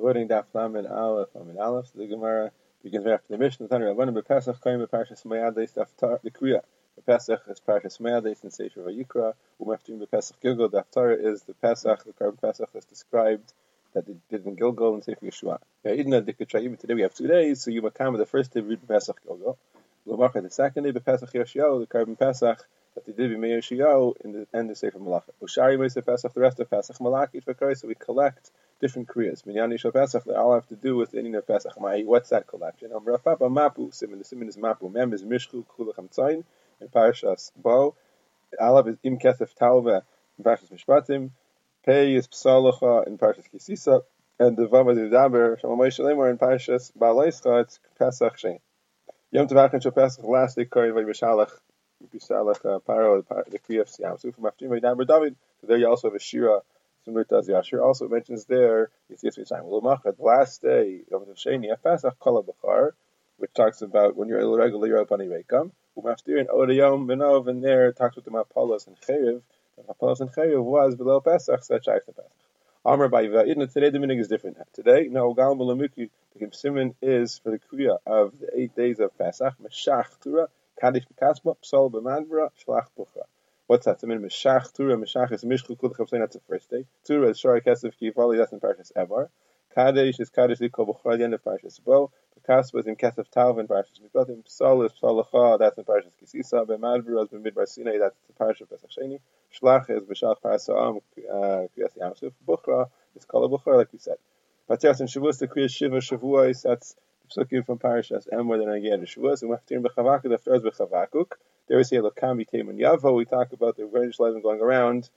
Quoting Daf Lamed Aleph Lamed Aleph, the Gemara begins right after the Mishnah. Tanu Rabbanim bePesach Kaim beParshas Mayades Daftar the Kriya. Pesach is Parshas Mayades in Sefer Vayikra. Umaftim bePesach Gilgal. Daftar is the Pesach, the Karban Pesach that's described that they did in Gilgal and Sefer Yeshua. Today we have two days, so you makam the first day read Pesach Gilgal. Lomachar the second day bePesach Yeshua, the Karban Pesach that they did be Meir Shiyahu in the end of Sefer Malacha. Ushari Meir Pesach, the rest of Pesach Malachit for so we collect different kriyas. Minyan Yishal Pesach, they all have to do with the of Pesach. What's that collection? Um, Rafapa Mapu, Simon, the Simon is Mapu, Mem is Mishchu, Kulach Hamtzain, and Parashas Bo. Alav is Im Kesef Talva, in Parashas Mishpatim. Pei is Psalacha, in Parashas Kisisa. And the Vama de Daber, Shalom Shalemar, in Parashas Baalaischa, it's Pesach Shein. Yom Tavachin Shal Pesach, last day, Kari Vayishalach, Uh, Paro, the Kriyas Yam Suf, Maftim Daber David. So there you also have a Shira similar to Yashir, also mentions there the last day of the Sheni Pesach Kol Bachar, which talks about when you're irregular you're up on Irekam. Umaftir and Odayom Benov, and there talks with the Mapalos and Cherev. The Mapalos and Cherev was below Pesach, so that's Pesach. Amr by Va'idna, today the meaning is different. Today, no, Gal Malamiki, the Simon is for the Kriya of the eight days of Pesach, Meshach Tura, Kaddish Kasba, Psal B'Madvra, Shlach Bucha. What's that? Tamin Meshach Tura Meshach is Mishchu Kulcham saying that's the first day. Tura is Shari Kesef Kivali, that's in Parshas Evar. Kadesh is Kadesh Likol B'chor, the end of Parshas Bo. Kaspa is in Kesef Tav in Parshas Mishpatim. Psal is Psalacha, that's in Parshas Kisisa. B'madvur is B'midbar Sinai, that's the Parshas Pesach Sheni. Shlach is B'shalach Parasa'am, uh, Kriyas Yamsuf. Bukhra is Kol Bukhra, like we said. Patias and Shavuos, the Kriyas Shiva Shavuos, that's Psukim from Parashas Emor, then again Shavuos, and Maftir B'chavakuk, the first B'chavakuk. There we say Lokami Teman Yavo. We talk about the Rebbeinu Shalom going around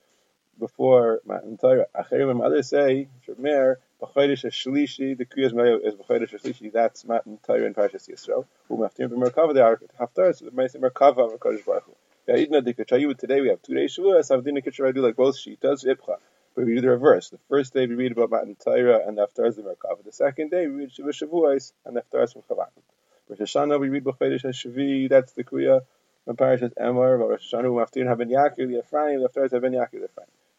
before Matan Torah. Acherim others say Shemer B'chodesh Shlishi. The Kriyas Mayo is B'chodesh Shlishi. That's Matan Torah in Parshas Yisro. Who Maftim B'Merkava. They are Haftar. So the Ma'aser Merkava Merkodesh Baruch Hu. Today we have two days Shavuos. Avdina Kitcher do like both Shitas Ipcha. But we do the reverse. The first day we read about Matan Torah and the Haftar is Merkava. The second day we read Shavuos Shavuos and the Haftar from Chavak. Rosh Hashanah we read B'chodesh Shavi. That's the Kriya when Parashas Emor, but Rosh Hashanah, Maftir have ben Yaakov the Ephraim, the Haftarah have ben Yaakov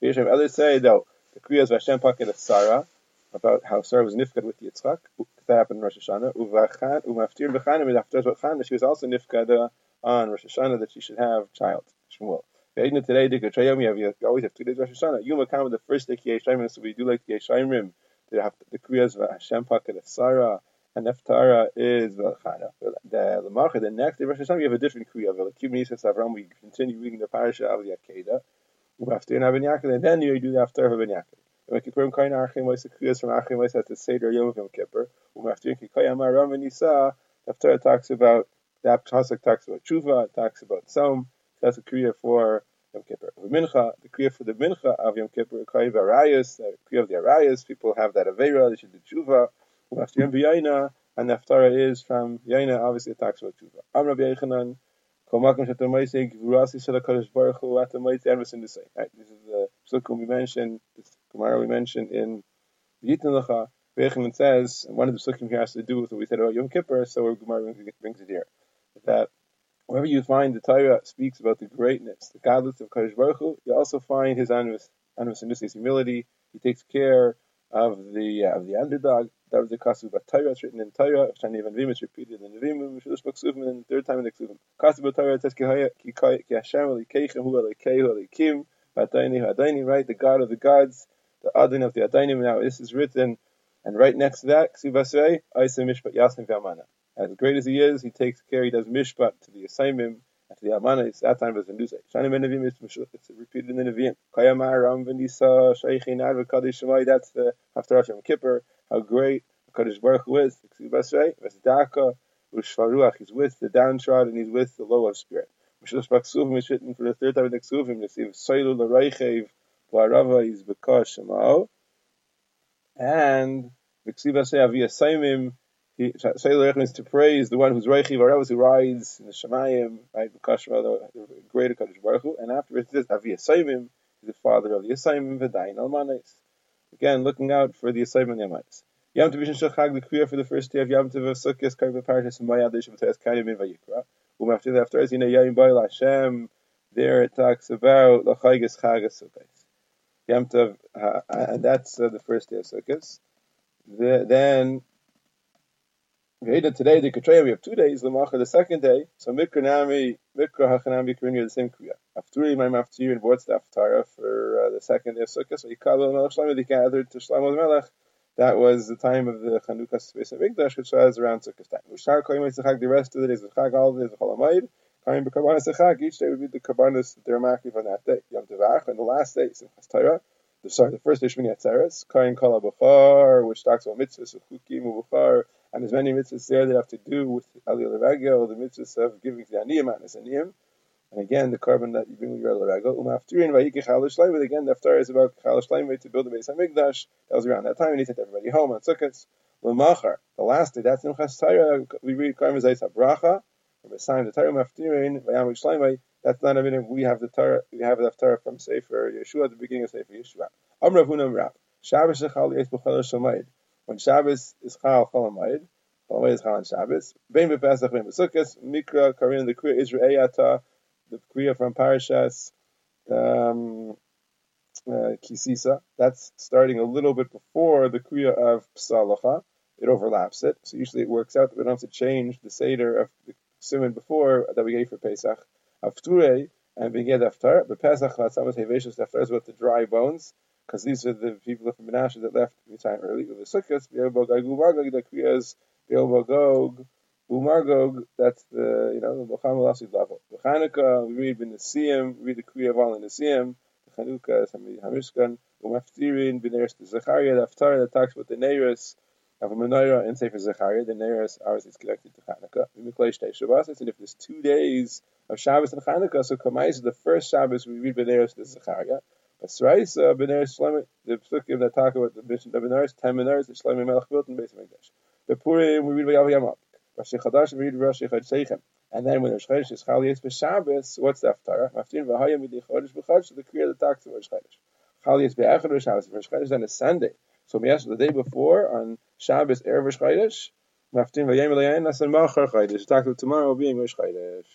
the Ephraim. Others say though the Kriyas Vashem Paket of Sarah about how Sarah was nifkad with Yitzchak. That happened in Rosh Hashanah. Uvachan Umaftir b'chanim with Haftarah b'chan she was also nifkad on Rosh Hashanah that she should have child. Shmuel. Today, you always have two days Rosh Hashanah. Yom HaKam, the first day Kiyashayim, so we do like Kiyashayim. They have the Kriyas Vashem Paket of Sarah and Neftara is Velchana. The Lamarcha, the next day, Rosh Hashanah, we have a different Kriya. Velakibnis Avram, we continue reading the parasha of the. After Yaakov, and then you do the after Ben Yaakov. When Kippurim Kain Archim was the Kriyas from Archim was at the Seder Yom Yom Kippur. After Kikayam Aram and Nisa, after talks about the pasuk talks about Tshuva, it talks about Tzom. That's a Kriya for Yom Kippur. Mincha, the Kriya for the Mincha of Yom Kippur, Kriya of Arayas, the Kriya of the Arayas. People have that Avera, they should do Tshuva. After Yom Yaina, and the Haftarah is from Yaina, obviously it talks about Tshuva. Am Rabbi Yechanan, the. Right, this is the Psukim we mentioned, this Gemara we mentioned in Yitin Lecha. Yechanan says, and one of the Psukim here has to do with what we said about Yom Kippur, so Gemara brings it here. That wherever you find the Torah speaks about the greatness, the godless of Kadosh Baruch Hu, you also find his anus and his humility. He takes care of the uh, of the underdog. That was the Kasu Torah. Written in Torah. Shani Van Vim. It's repeated in Nevim. Mishush Baksuvim. And the third time in the Ksuvim. Kasu Torah. It says Ki Hashem Elikechem Hu Elikehu Elikim. V'Adaini Adaini. Right, the God of the gods, the Adin of the Adainim. Now this is written, and right next to that, Ksuvasrei Aisa Mishpat Yasnim V'Amana. As great as he is, he takes care. He does Mishpat to the assignment at the Amana, it's that time in Dusay. Shani is it's repeated in the Nevim. Kayamar Ram Venisa Shaykhin Ad V'Kadish Shemai. That's the after Hashem Kippur. How great Kaddish Baruch Hu is. Vesdaka Ushvaruach. He's with the downtrodden. He's with the low of spirit. Mishnah Baksuvim is written for the third time in the Ksuvim. If Soilu L'Reichev V'Arava is Bekash Shemao. And the Ksivasei Aviyah Saimim he means to praise the one who's Reichi Varavas who rides in the Shemayim, right? The Kashma, the greater Kaddish Baruch Hu, and afterwards it says Avi Yisayimim, the father of the Yisayimim V'dayin Almanis. Again, looking out for the Yisayim Yamais. Yom Tov Shachag, the Kriya for the first day of Yom Tov of Sukkot, Karba Parashas Mayad Yishem Tez Kayim in Vayikra. Um after that, after Yina Yayim Bail Hashem, there it talks about Lachaygas Chagas Sukkot. Yom Tov, uh, and that's uh, the first day of Sukkot. the, then today the Katreya we have two days, Lamacha the second day. So Mikra Nami, Mikra Hachanami Kriya the same Kriya. Afturi my Maftir and the Aftara for uh, the second day of Sukkot. So Yikabel Melech Shlomo they gathered to Shlomo Melech. That was the time of the Chanukah Space of Mikdash, which was around Sukkot time. Ushar Koyim Yitzchak the rest of the days of Chag, all the days of Cholamayid. Koyim B'Karbanas Chag, each day would be the Karbanas that they're on that day. Yom Tevach, and the last day, Simchas Torah. Sorry, the first day Shmini Atzeres, Koyim Kol B'Char, which talks about mitzvahs of Chukim U'B'Char, and there's many mitzvahs there that have to do with Aliyah Levagya, or the mitzvahs of giving to the Aniyim and Aniyim. And again, the carbon that you bring with your Levagya. Umaftirin Vayiki Chalish But again, the Haftarah is about Chalish Leim to build the Beis HaMikdash. That was around that time, and he sent everybody home on Sukkot. L'machar, the last day, that's Simchas Torah, we read Karma Zayis HaBracha, the sign the Torah Maftirin, Vayam Shleimai, that's not a minute, we have the Torah, we have the Torah from Sefer Yeshua at the beginning of Sefer Yeshua. Amrav Hunam Rav, Shabbos Shechal Yes B'chol Shomayid, when Shabbos is Chal Cholamayid, Cholamayid is Chal on Shabbos. Bein B'Pesach, Bein B'Sukkos, Mikra, Karin, the Kriya Israel the Kriya from Parashas, um, uh, Kisisa. That's starting a little bit before the Kriya of Psalacha. It overlaps it. So usually it works out that we don't have to change the Seder of the Simon before that we gave for Pesach. Afture, and get Aftar, but Pesach, Vatzamat Heveshus, the Aftar is with the dry bones because these are the people from Menashe that left the time early. With the Sukkot, Be'el the Kriyas, Be'el Bagog, Umargog, that's the, you know, the Muhammad Lasid level. The Chanukah, we read Benesiim, we read the Kriya of all in Nesiim, the Chanukah, Hamishkan, Umaftirin, Beneris the Zechariah, the Haftarah that talks about the Neiris, of a menorah and Sefer Zechariah, the Neiris, ours is connected to Chanukah. Shabbos, and if there's two days of Shabbos and Chanukah, so Kamais, the first Shabbos we read Beneris the Zechariah, Asraisa uh, Beneris Shlomo, the psukim that talk about the mission of Beneris, ten Beneris, the Shlomo Melech built in Beis Hamikdash. The Purim we read Vayav Yamah. Rashi Chadash we read Rashi Chadseichem. And then when Rosh Chodesh is Chal Yetz B'Shabbos, what's the Haftarah? Maftin V'Hayim Midei Chodesh B'Chodesh, the Kriya that talks about Rosh Chodesh. Chal Yetz B'Echad Rosh Shabbos, Rosh Chodesh is Sunday. So yes, the day before on Shabbos Erev Rosh Chodesh, Maftin V'Yem Elayin Nasan Machar Chodesh. Talk about tomorrow being Rosh Chodesh.